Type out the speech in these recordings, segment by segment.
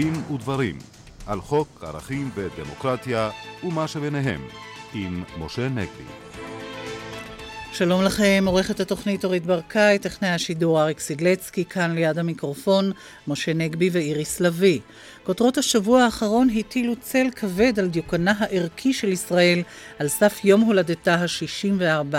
דין ודברים על חוק ערכים ודמוקרטיה ומה שביניהם עם משה נגבי. שלום לכם, עורכת התוכנית אורית ברקאי, טכנאי השידור אריק סידלצקי, כאן ליד המיקרופון, משה נגבי ואיריס לביא. כותרות השבוע האחרון הטילו צל כבד על דיוקנה הערכי של ישראל על סף יום הולדתה ה-64.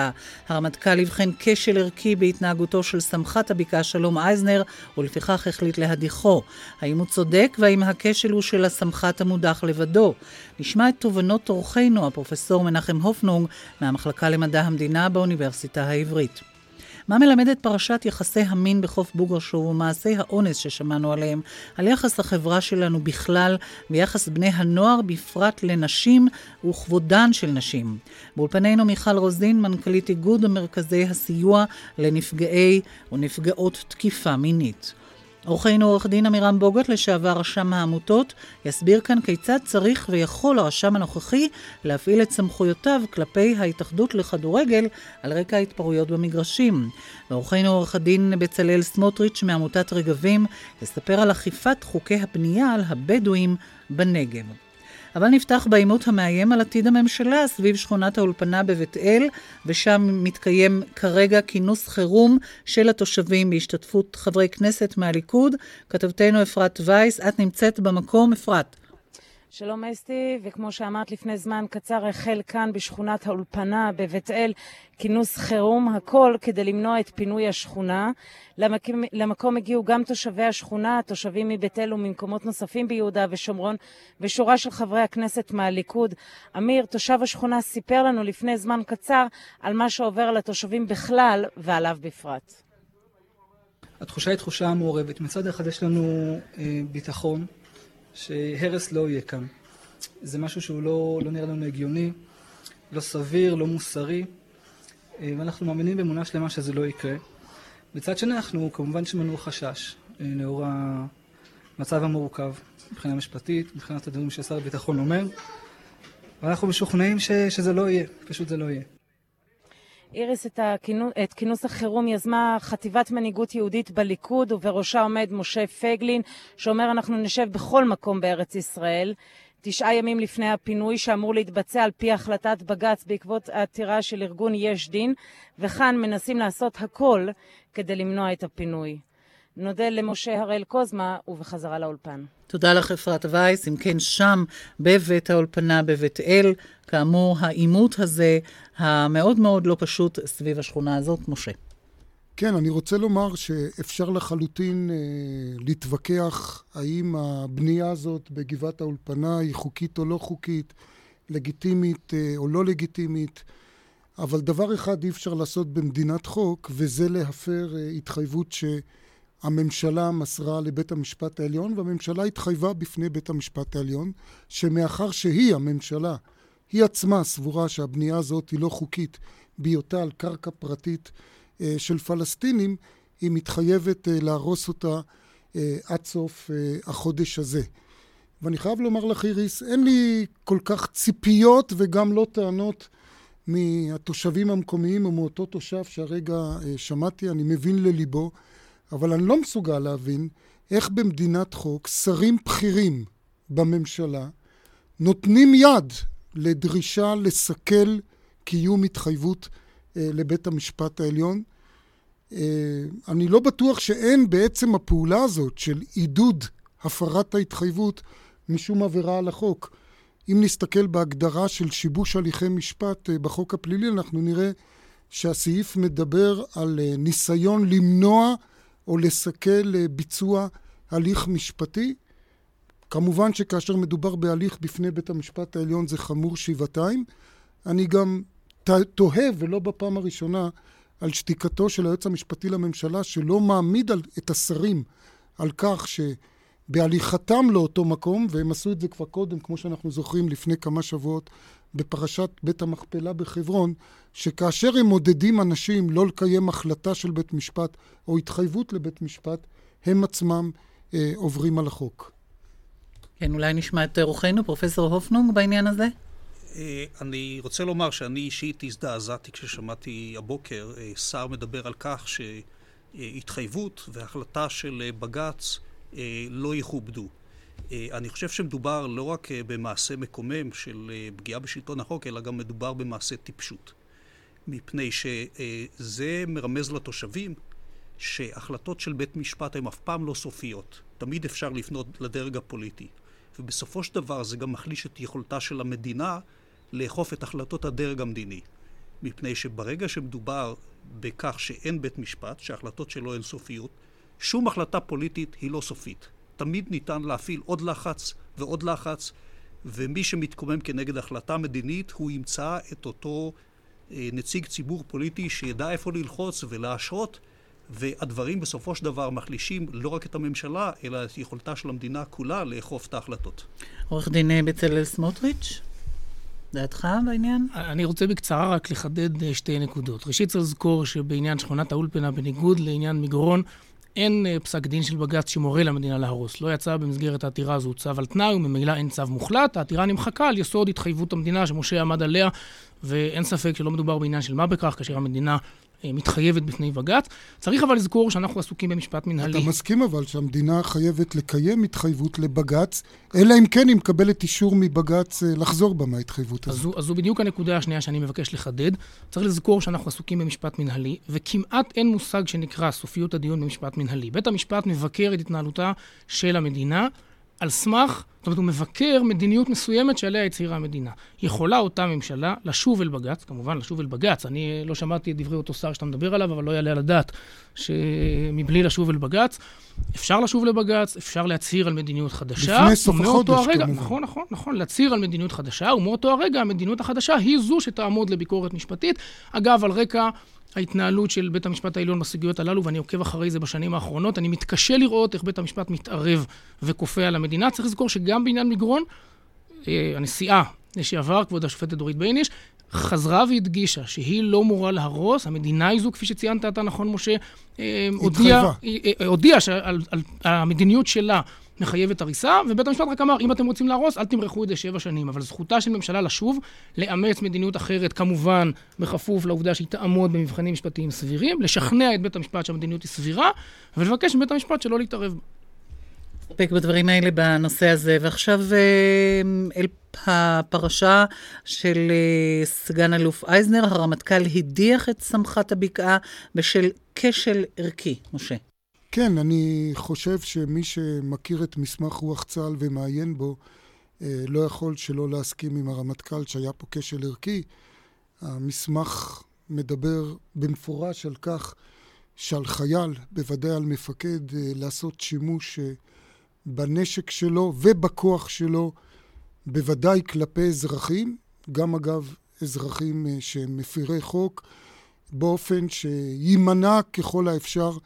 הרמטכ"ל הבחן כשל ערכי בהתנהגותו של סמח"ט הבקעה שלום אייזנר, ולפיכך החליט להדיחו. האם הוא צודק והאם הכשל הוא של הסמח"ט המודח לבדו? נשמע את תובנות אורחנו, הפרופסור מנחם הופנונג, מהמחלקה למדע המדינה באוניברסיטה העברית. מה מלמדת פרשת יחסי המין בחוף בוגרשוב ומעשי האונס ששמענו עליהם, על יחס החברה שלנו בכלל ויחס בני הנוער בפרט לנשים וכבודן של נשים. באולפנינו מיכל רוזין, מנכ"לית איגוד מרכזי הסיוע לנפגעי ונפגעות תקיפה מינית. אורחנו עורך דין עמירם בוגוט, לשעבר רשם העמותות, יסביר כאן כיצד צריך ויכול הרשם הנוכחי להפעיל את סמכויותיו כלפי ההתאחדות לכדורגל על רקע ההתפרעויות במגרשים. ואורחנו עורך הדין בצלאל סמוטריץ' מעמותת רגבים יספר על אכיפת חוקי הבנייה על הבדואים בנגב. אבל נפתח בעימות המאיים על עתיד הממשלה סביב שכונת האולפנה בבית אל, ושם מתקיים כרגע כינוס חירום של התושבים בהשתתפות חברי כנסת מהליכוד. כתבתנו אפרת וייס, את נמצאת במקום, אפרת. שלום אסתי, וכמו שאמרת לפני זמן קצר, החל כאן בשכונת האולפנה בבית אל כינוס חירום, הכל כדי למנוע את פינוי השכונה. למקום, למקום הגיעו גם תושבי השכונה, תושבים מבית אל וממקומות נוספים ביהודה ושומרון, ושורה של חברי הכנסת מהליכוד. אמיר, תושב השכונה, סיפר לנו לפני זמן קצר על מה שעובר על התושבים בכלל ועליו בפרט. התחושה היא תחושה מעורבת. מצד אחד יש לנו אה, ביטחון. שהרס לא יהיה כאן. זה משהו שהוא לא, לא נראה לנו הגיוני, לא סביר, לא מוסרי, אה, ואנחנו מאמינים באמונה שלמה שזה לא יקרה. מצד שני, אנחנו כמובן יש לנו חשש אה, לאור המצב המורכב מבחינה משפטית, מבחינת הדברים ששר הביטחון אומר, ואנחנו משוכנעים ש, שזה לא יהיה, פשוט זה לא יהיה. איריס, את, הכינוס, את כינוס החירום יזמה חטיבת מנהיגות יהודית בליכוד, ובראשה עומד משה פייגלין, שאומר אנחנו נשב בכל מקום בארץ ישראל. תשעה ימים לפני הפינוי שאמור להתבצע על פי החלטת בג"ץ בעקבות העתירה של ארגון יש דין, וכאן מנסים לעשות הכל כדי למנוע את הפינוי. נודה למשה הראל קוזמה, ובחזרה לאולפן. תודה לך, אפרת וייס. אם כן, שם, בבית האולפנה בבית אל, כאמור, העימות הזה, המאוד מאוד לא פשוט סביב השכונה הזאת. משה. כן, אני רוצה לומר שאפשר לחלוטין אה, להתווכח האם הבנייה הזאת בגבעת האולפנה היא חוקית או לא חוקית, לגיטימית אה, או לא לגיטימית, אבל דבר אחד אי אפשר לעשות במדינת חוק, וזה להפר אה, התחייבות ש... הממשלה מסרה לבית המשפט העליון, והממשלה התחייבה בפני בית המשפט העליון, שמאחר שהיא, הממשלה, היא עצמה סבורה שהבנייה הזאת היא לא חוקית בהיותה על קרקע פרטית אה, של פלסטינים, היא מתחייבת אה, להרוס אותה אה, עד סוף אה, החודש הזה. ואני חייב לומר לך, איריס, אין לי כל כך ציפיות וגם לא טענות מהתושבים המקומיים או מאותו תושב שהרגע אה, שמעתי, אני מבין לליבו. אבל אני לא מסוגל להבין איך במדינת חוק שרים בכירים בממשלה נותנים יד לדרישה לסכל קיום התחייבות אה, לבית המשפט העליון. אה, אני לא בטוח שאין בעצם הפעולה הזאת של עידוד הפרת ההתחייבות משום עבירה על החוק. אם נסתכל בהגדרה של שיבוש הליכי משפט אה, בחוק הפלילי, אנחנו נראה שהסעיף מדבר על אה, ניסיון למנוע או לסכל אה, ביצוע הליך משפטי. כמובן שכאשר מדובר בהליך בפני בית המשפט העליון זה חמור שבעתיים. אני גם תוהה, ולא בפעם הראשונה, על שתיקתו של היועץ המשפטי לממשלה, שלא מעמיד את השרים על כך שבהליכתם לאותו מקום, והם עשו את זה כבר קודם, כמו שאנחנו זוכרים, לפני כמה שבועות, בפרשת בית המכפלה בחברון, שכאשר הם מודדים אנשים לא לקיים החלטה של בית משפט או התחייבות לבית משפט, הם עצמם אה, עוברים על החוק. כן, אולי נשמע את רוחנו, פרופסור הופנונג, בעניין הזה? אה, אני רוצה לומר שאני אישית הזדעזעתי כששמעתי הבוקר אה, שר מדבר על כך שהתחייבות והחלטה של בג"ץ אה, לא יכובדו. אני חושב שמדובר לא רק במעשה מקומם של פגיעה בשלטון החוק, אלא גם מדובר במעשה טיפשות. מפני שזה מרמז לתושבים שהחלטות של בית משפט הן אף פעם לא סופיות. תמיד אפשר לפנות לדרג הפוליטי. ובסופו של דבר זה גם מחליש את יכולתה של המדינה לאכוף את החלטות הדרג המדיני. מפני שברגע שמדובר בכך שאין בית משפט, שההחלטות שלו אין סופיות, שום החלטה פוליטית היא לא סופית. תמיד ניתן להפעיל עוד לחץ ועוד לחץ, ומי שמתקומם כנגד החלטה מדינית, הוא ימצא את אותו אה, נציג ציבור פוליטי שידע איפה ללחוץ ולהשרות, והדברים בסופו של דבר מחלישים לא רק את הממשלה, אלא את יכולתה של המדינה כולה לאכוף את ההחלטות. עורך דין אה, בצלאל סמוטריץ', דעתך בעניין? אני רוצה בקצרה רק לחדד אה, שתי נקודות. ראשית צריך לזכור שבעניין שכונת האולפנה, בניגוד לעניין מגרון, אין פסק דין של בג"ץ שמורה למדינה להרוס. לא יצא במסגרת העתירה הזו צו על תנאי, וממילא אין צו מוחלט. העתירה נמחקה על יסוד התחייבות המדינה שמשה עמד עליה ואין ספק שלא מדובר בעניין של מה בכך, כאשר המדינה אה, מתחייבת בפני בג"ץ. צריך אבל לזכור שאנחנו עסוקים במשפט מנהלי. אתה מסכים אבל שהמדינה חייבת לקיים התחייבות לבג"ץ, אלא אם כן היא מקבלת אישור מבג"ץ אה, לחזור בה מההתחייבות הזאת. אז זו בדיוק הנקודה השנייה שאני מבקש לחדד. צריך לזכור שאנחנו עסוקים במשפט מנהלי, וכמעט אין מושג שנקרא סופיות הדיון במשפט מנהלי. בית המשפט מבקר את התנהלותה של המדינה. על סמך, זאת אומרת, הוא מבקר מדיניות מסוימת שעליה הצהירה המדינה. יכולה אותה ממשלה לשוב אל בג"ץ, כמובן לשוב אל בג"ץ, אני לא שמעתי את דברי אותו שר שאתה מדבר עליו, אבל לא יעלה על הדעת שמבלי לשוב אל בג"ץ, אפשר לשוב לבג"ץ, אפשר להצהיר על מדיניות חדשה. לפני סוף החודש, הרגע, כמובן. נכון, נכון, נכון, להצהיר על מדיניות חדשה, ומאותו הרגע המדיניות החדשה היא זו שתעמוד לביקורת משפטית. אגב, על רקע ההתנהלות של בית המשפט העליון בסוגיות הללו, ואני עוקב אחרי זה בשנים האחרונות. אני מתקשה לראות איך בית המשפט מתערב וכופה על המדינה. צריך לזכור שגם בעניין מגרון, אה, הנשיאה לשעבר, כבוד השופטת דורית בייניש, חזרה והדגישה שהיא לא מורה להרוס, המדינה היא זו, כפי שציינת אתה נכון, משה, אה, הודיעה הודיע שעל המדיניות שלה מחייבת הריסה, ובית המשפט רק אמר, אם אתם רוצים להרוס, אל תמרחו את זה שבע שנים. אבל זכותה של ממשלה לשוב, לאמץ מדיניות אחרת, כמובן, בכפוף לעובדה שהיא תעמוד במבחנים משפטיים סבירים, לשכנע את בית המשפט שהמדיניות היא סבירה, ולבקש מבית המשפט שלא להתערב. נסתפק בדברים האלה בנושא הזה. ועכשיו אה, אל הפרשה של אה, סגן אלוף אייזנר, הרמטכ"ל הדיח את סמכת הבקעה בשל כשל ערכי. משה. כן, אני חושב שמי שמכיר את מסמך רוח צה"ל ומעיין בו, אה, לא יכול שלא להסכים עם הרמטכ"ל שהיה פה כשל ערכי. המסמך מדבר במפורש על כך שעל חייל, בוודאי על מפקד, אה, לעשות שימוש אה, בנשק שלו ובכוח שלו, בוודאי כלפי אזרחים, גם אגב אזרחים שהם מפירי חוק, באופן שיימנע ככל האפשר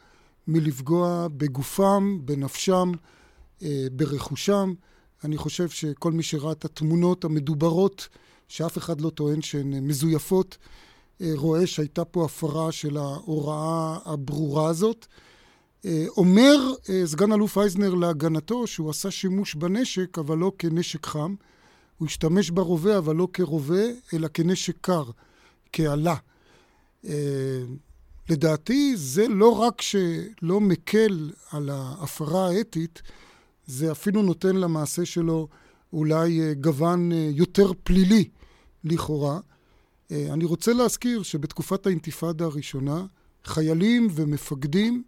מלפגוע בגופם, בנפשם, אה, ברכושם. אני חושב שכל מי שראה את התמונות המדוברות, שאף אחד לא טוען שהן מזויפות, אה, רואה שהייתה פה הפרה של ההוראה הברורה הזאת. אה, אומר סגן אלוף אייזנר להגנתו שהוא עשה שימוש בנשק, אבל לא כנשק חם. הוא השתמש ברובה, אבל לא כרובה, אלא כנשק קר, כאלה. לדעתי זה לא רק שלא מקל על ההפרה האתית, זה אפילו נותן למעשה שלו אולי אה, גוון אה, יותר פלילי לכאורה. אה, אני רוצה להזכיר שבתקופת האינתיפאדה הראשונה, חיילים ומפקדים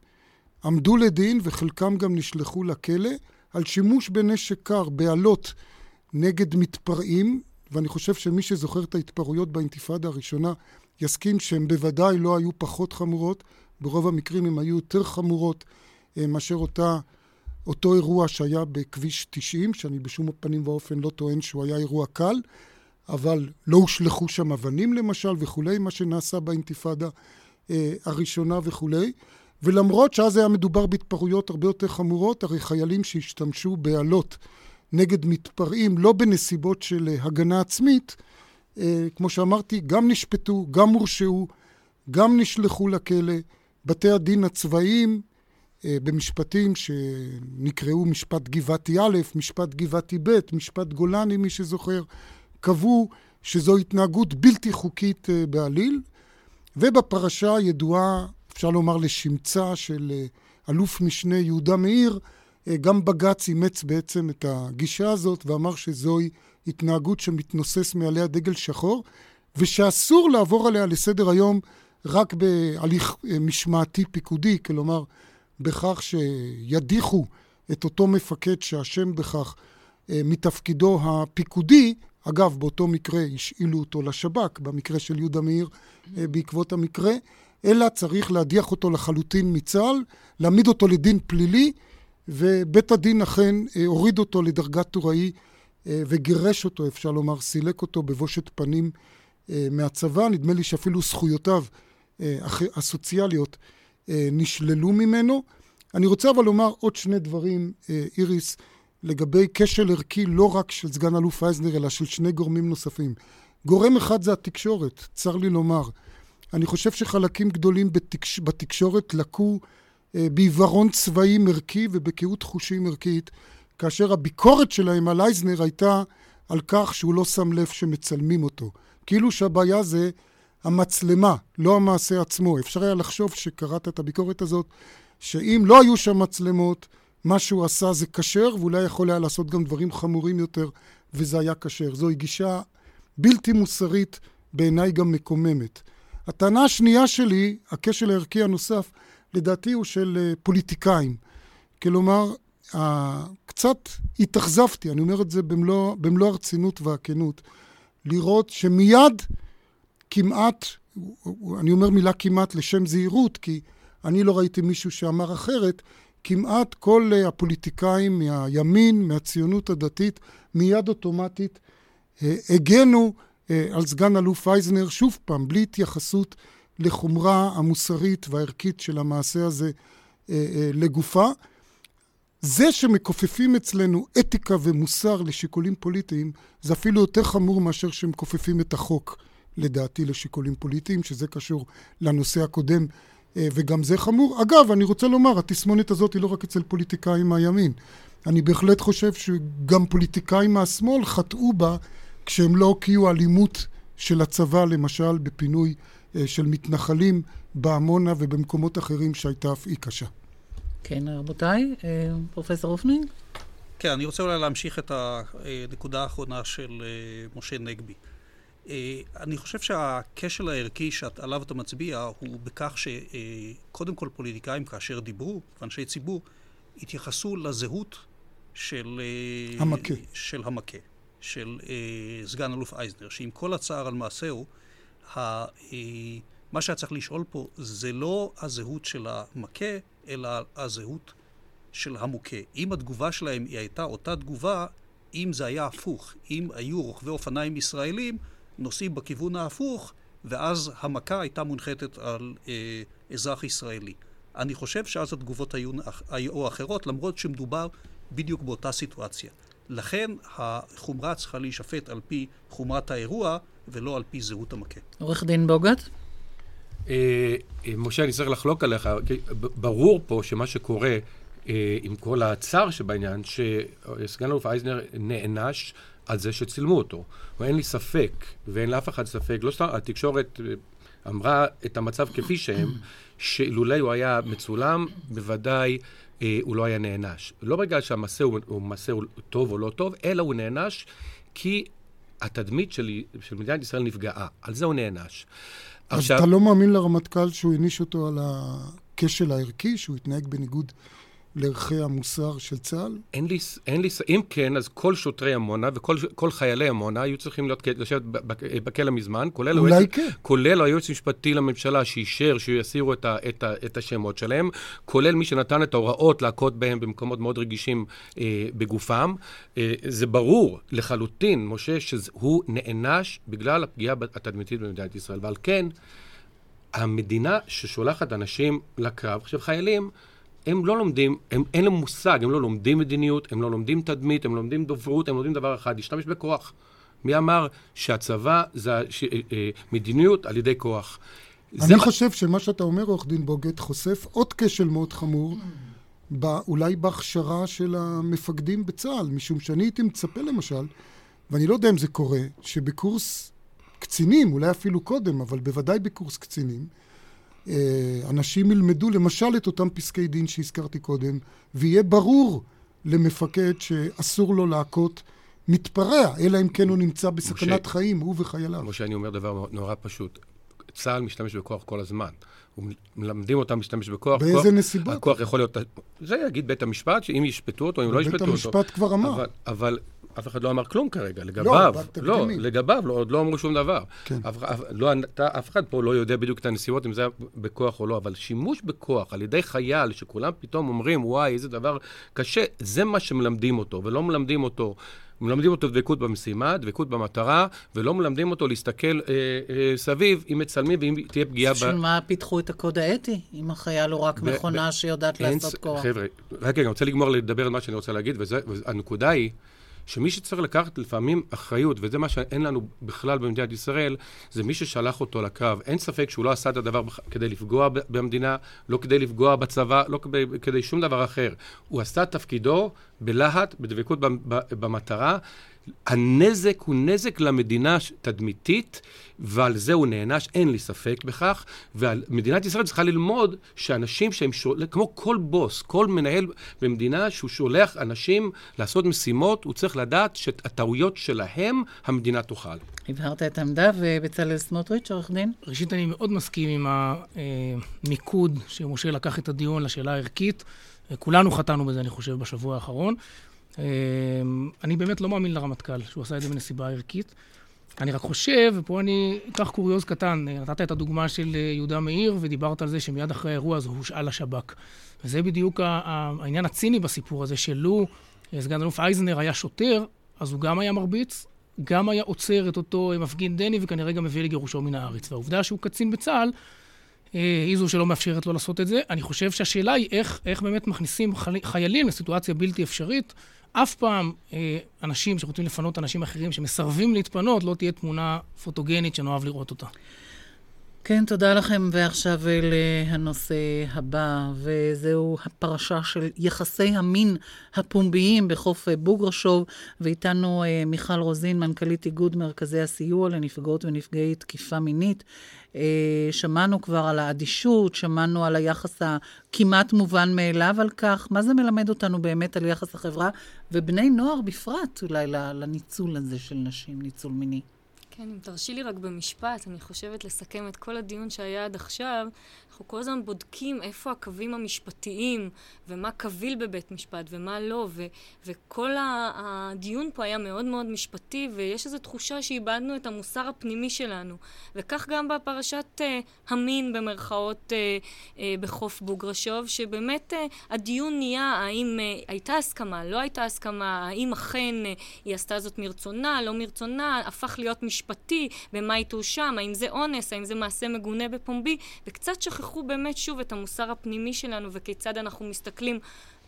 עמדו לדין וחלקם גם נשלחו לכלא על שימוש בנשק קר, באלות נגד מתפרעים, ואני חושב שמי שזוכר את ההתפרעויות באינתיפאדה הראשונה יסכים שהן בוודאי לא היו פחות חמורות, ברוב המקרים הן היו יותר חמורות אה, מאשר אותה, אותו אירוע שהיה בכביש 90, שאני בשום פנים ואופן לא טוען שהוא היה אירוע קל, אבל לא הושלכו שם אבנים למשל וכולי, מה שנעשה באינתיפאדה אה, הראשונה וכולי. ולמרות שאז היה מדובר בהתפרעויות הרבה יותר חמורות, הרי חיילים שהשתמשו באלות נגד מתפרעים לא בנסיבות של אה, הגנה עצמית, כמו שאמרתי, גם נשפטו, גם הורשעו, גם נשלחו לכלא. בתי הדין הצבאיים אה, במשפטים שנקראו משפט גבעתי א', משפט גבעתי ב', משפט גולני, מי שזוכר, קבעו שזו התנהגות בלתי חוקית אה, בעליל. ובפרשה הידועה, אפשר לומר לשמצה, של אלוף משנה יהודה מאיר, גם בג"ץ אימץ בעצם את הגישה הזאת ואמר שזוהי התנהגות שמתנוסס מעליה דגל שחור, ושאסור לעבור עליה לסדר היום רק בהליך משמעתי פיקודי, כלומר בכך שידיחו את אותו מפקד שאשם בכך מתפקידו הפיקודי, אגב, באותו מקרה השאילו אותו לשב"כ, במקרה של יהודה מאיר, בעקבות המקרה, אלא צריך להדיח אותו לחלוטין מצה"ל, להעמיד אותו לדין פלילי, ובית הדין אכן הוריד אותו לדרגת טוראי וגירש אותו, אפשר לומר, סילק אותו בבושת פנים מהצבא. נדמה לי שאפילו זכויותיו הסוציאליות נשללו ממנו. אני רוצה אבל לומר עוד שני דברים, איריס, לגבי כשל ערכי לא רק של סגן אלוף אייזנר, אלא של שני גורמים נוספים. גורם אחד זה התקשורת, צר לי לומר. אני חושב שחלקים גדולים בתקש... בתקשורת לקו אה, בעיוורון צבאי ערכי ובקהות חושים ערכית, כאשר הביקורת שלהם על אייזנר הייתה על כך שהוא לא שם לב שמצלמים אותו. כאילו שהבעיה זה המצלמה, לא המעשה עצמו. אפשר היה לחשוב שקראת את הביקורת הזאת, שאם לא היו שם מצלמות, מה שהוא עשה זה כשר, ואולי יכול היה לעשות גם דברים חמורים יותר, וזה היה כשר. זוהי גישה בלתי מוסרית, בעיניי גם מקוממת. הטענה השנייה שלי, הכשל הערכי הנוסף, לדעתי הוא של פוליטיקאים. כלומר, קצת התאכזבתי, אני אומר את זה במלוא, במלוא הרצינות והכנות, לראות שמיד כמעט, אני אומר מילה כמעט לשם זהירות, כי אני לא ראיתי מישהו שאמר אחרת, כמעט כל הפוליטיקאים מהימין, מהציונות הדתית, מיד אוטומטית הגנו על סגן אלוף אייזנר, שוב פעם, בלי התייחסות לחומרה המוסרית והערכית של המעשה הזה לגופה. זה שמכופפים אצלנו אתיקה ומוסר לשיקולים פוליטיים, זה אפילו יותר חמור מאשר שמכופפים את החוק, לדעתי, לשיקולים פוליטיים, שזה קשור לנושא הקודם, וגם זה חמור. אגב, אני רוצה לומר, התסמונת הזאת היא לא רק אצל פוליטיקאים מהימין. אני בהחלט חושב שגם פוליטיקאים מהשמאל חטאו בה כשהם לא הוקיעו אלימות של הצבא, למשל בפינוי של מתנחלים בעמונה ובמקומות אחרים שהייתה אף אי קשה. כן, רבותיי, פרופסור אופנינג? כן, אני רוצה אולי להמשיך את הנקודה האחרונה של משה נגבי. אני חושב שהכשל הערכי שעליו אתה מצביע הוא בכך שקודם כל פוליטיקאים כאשר דיברו, ואנשי ציבור, התייחסו לזהות של המכה. של המכה. של אה, סגן אלוף אייזנר, שעם כל הצער על מעשהו, ה, אה, מה שהיה צריך לשאול פה זה לא הזהות של המכה, אלא הזהות של המוכה. אם התגובה שלהם היא הייתה אותה תגובה, אם זה היה הפוך, אם היו רוכבי אופניים ישראלים נוסעים בכיוון ההפוך, ואז המכה הייתה מונחתת על אה, אזרח ישראלי. אני חושב שאז התגובות היו, היו אחרות, למרות שמדובר בדיוק באותה סיטואציה. לכן החומרה צריכה להישפט על פי חומרת האירוע ולא על פי זהות המכה. עורך דין בוגת? משה, אני צריך לחלוק עליך. ברור פה שמה שקורה עם כל הצער שבעניין, שסגן אלוף אייזנר נענש על זה שצילמו אותו. ואין לי ספק, ואין לאף אחד ספק, לא סתם, התקשורת אמרה את המצב כפי שהם, שאילולא הוא היה מצולם, בוודאי אה, הוא לא היה נענש. לא בגלל שהמעשה הוא, הוא מעשה הוא טוב או לא טוב, אלא הוא נענש כי התדמית של, של מדינת ישראל נפגעה. על זה הוא נענש. אז עכשיו... אתה לא מאמין לרמטכ"ל שהוא העניש אותו על הכשל הערכי, שהוא התנהג בניגוד לערכי המוסר של צה"ל? אין לי, אין לי, אם כן, אז כל שוטרי עמונה וכל חיילי עמונה היו צריכים להיות, לשבת בכלא מזמן, כולל אולי היועץ, כן. כולל היועץ המשפטי לממשלה שאישר שיסירו את, ה, את, ה, את השמות שלהם, כולל מי שנתן את ההוראות להכות בהם במקומות מאוד רגישים אה, בגופם. אה, זה ברור לחלוטין, משה, שהוא נענש בגלל הפגיעה התדמיתית במדינת ישראל, ועל כן, המדינה ששולחת אנשים לקרב, עכשיו חיילים, הם לא לומדים, הם, אין להם מושג, הם לא לומדים מדיניות, הם לא לומדים תדמית, הם לומדים דוברות, הם לומדים דבר אחד, להשתמש בכוח. מי אמר שהצבא זה ש, אה, אה, מדיניות על ידי כוח? אני זה... חושב שמה שאתה אומר, עורך דין בוגט, חושף עוד כשל מאוד חמור, בא, אולי בהכשרה של המפקדים בצה"ל, משום שאני הייתי מצפה למשל, ואני לא יודע אם זה קורה, שבקורס קצינים, אולי אפילו קודם, אבל בוודאי בקורס קצינים, אנשים ילמדו למשל את אותם פסקי דין שהזכרתי קודם, ויהיה ברור למפקד שאסור לו להכות מתפרע, אלא אם כן הוא נמצא בסכנת משה, חיים, הוא וחייליו. כמו שאני אומר דבר נורא פשוט. צה"ל משתמש בכוח כל הזמן. מלמדים אותם להשתמש בכוח. באיזה כוח, נסיבות? הכוח יכול להיות... זה יגיד בית המשפט, שאם ישפטו אותו, אם לא ישפטו אותו. בית המשפט כבר אמר. אבל, אבל אף אחד לא אמר כלום כרגע, לגביו. לא, לא לגביו, לא, עוד לא אמרו שום דבר. כן. אף, אף, לא, אף אחד פה לא יודע בדיוק את הנסיבות, אם זה היה בכוח או לא, אבל שימוש בכוח על ידי חייל, שכולם פתאום אומרים, וואי, איזה דבר קשה, זה מה שמלמדים אותו, ולא מלמדים אותו. מלמדים אותו דבקות במשימה, דבקות במטרה, ולא מלמדים אותו להסתכל אה, אה, סביב אם מצלמים ואם תהיה פגיעה ב... בשביל מה פיתחו את הקוד האתי, אם החייל הוא רק מכונה שיודעת לעשות כוח? חבר'ה, רק רגע, אני רוצה לגמור לדבר על מה שאני רוצה להגיד, והנקודה היא... שמי שצריך לקחת לפעמים אחריות, וזה מה שאין לנו בכלל במדינת ישראל, זה מי ששלח אותו לקרב. אין ספק שהוא לא עשה את הדבר כדי לפגוע במדינה, לא כדי לפגוע בצבא, לא כדי שום דבר אחר. הוא עשה תפקידו בלהט, בדבקות במטרה. הנזק הוא נזק למדינה תדמיתית, ועל זה הוא נענש, אין לי ספק בכך. ומדינת ישראל צריכה ללמוד שאנשים שהם, שול... כמו כל בוס, כל מנהל במדינה שהוא שולח אנשים לעשות משימות, הוא צריך לדעת שהטעויות שלהם, המדינה תוכל. הבהרת את העמדה, ובצלאל סמוטריץ', עורך דין? ראשית, אני מאוד מסכים עם המיקוד שמשה לקח את הדיון לשאלה הערכית. כולנו חטאנו בזה, אני חושב, בשבוע האחרון. אני באמת לא מאמין לרמטכ"ל שהוא עשה את זה בנסיבה ערכית. אני רק חושב, ופה אני אקח קוריוז קטן, נתת את הדוגמה של אה, יהודה מאיר ודיברת על זה שמיד אחרי האירוע הזה הושאל לשב"כ. וזה בדיוק העניין הציני בסיפור הזה, שלו אה, סגן אלוף אייזנר היה שוטר, אז הוא גם היה מרביץ, גם היה עוצר את אותו אה, מפגין דני וכנראה גם מביא לגירושו מן הארץ. והעובדה שהוא קצין בצה"ל, היא זו שלא מאפשרת לו לעשות את זה. אני חושב שהשאלה היא איך, איך באמת מכניסים חיילים לסיטואציה בלתי אפשרית. אף פעם אה, אנשים שרוצים לפנות אנשים אחרים שמסרבים להתפנות, לא תהיה תמונה פוטוגנית שנאהב לראות אותה. כן, תודה לכם. ועכשיו לנושא הבא, וזהו הפרשה של יחסי המין הפומביים בחוף בוגרשוב, ואיתנו אה, מיכל רוזין, מנכ"לית איגוד מרכזי הסיוע לנפגעות ונפגעי תקיפה מינית. אה, שמענו כבר על האדישות, שמענו על היחס הכמעט מובן מאליו על כך. מה זה מלמד אותנו באמת על יחס החברה, ובני נוער בפרט אולי לניצול הזה של נשים, ניצול מיני? כן, אם תרשי לי רק במשפט, אני חושבת לסכם את כל הדיון שהיה עד עכשיו. אנחנו כל הזמן בודקים איפה הקווים המשפטיים, ומה קביל בבית משפט ומה לא, ו- וכל הדיון פה היה מאוד מאוד משפטי, ויש איזו תחושה שאיבדנו את המוסר הפנימי שלנו. וכך גם בפרשת uh, המין, במרכאות, uh, uh, בחוף בוגרשוב, שבאמת uh, הדיון נהיה האם uh, הייתה הסכמה, לא הייתה הסכמה, האם אכן uh, היא עשתה זאת מרצונה, לא מרצונה, הפך להיות משפטי, ומה היא תואשם, האם זה אונס, האם זה מעשה מגונה בפומבי, וקצת שכחו שכחו באמת שוב את המוסר הפנימי שלנו וכיצד אנחנו מסתכלים,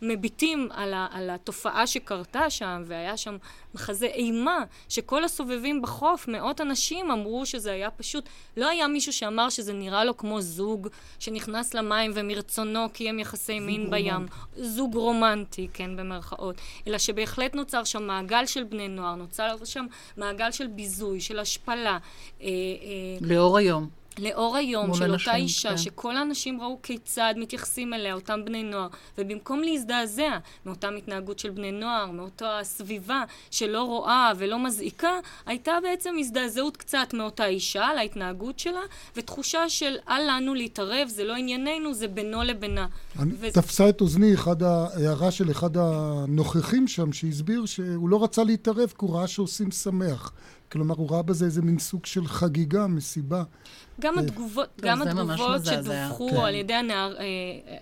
מביטים על, ה, על התופעה שקרתה שם, והיה שם מחזה אימה, שכל הסובבים בחוף, מאות אנשים אמרו שזה היה פשוט, לא היה מישהו שאמר שזה נראה לו כמו זוג שנכנס למים ומרצונו קיים יחסי מין רומנטי. בים. זוג רומנטי, כן, במרכאות. אלא שבהחלט נוצר שם מעגל של בני נוער, נוצר שם מעגל של ביזוי, של השפלה. אה, אה, לאור היום. לאור היום של אנשים, אותה אישה, כן. שכל האנשים ראו כיצד מתייחסים אליה, אותם בני נוער, ובמקום להזדעזע מאותה התנהגות של בני נוער, מאותה סביבה שלא רואה ולא מזעיקה, הייתה בעצם הזדעזעות קצת מאותה אישה, על ההתנהגות שלה, ותחושה של אל לנו להתערב, זה לא ענייננו, זה בינו לבינה. אני, ו... תפסה את אוזני אחד ההערה של אחד הנוכחים שם, שהסביר שהוא לא רצה להתערב כי הוא ראה שעושים שמח. כלומר, הוא ראה בזה איזה מין סוג של חגיגה, מסיבה. גם אה, התגובות, גם התגובות שדווחו כן. על, ידי הנער, אה,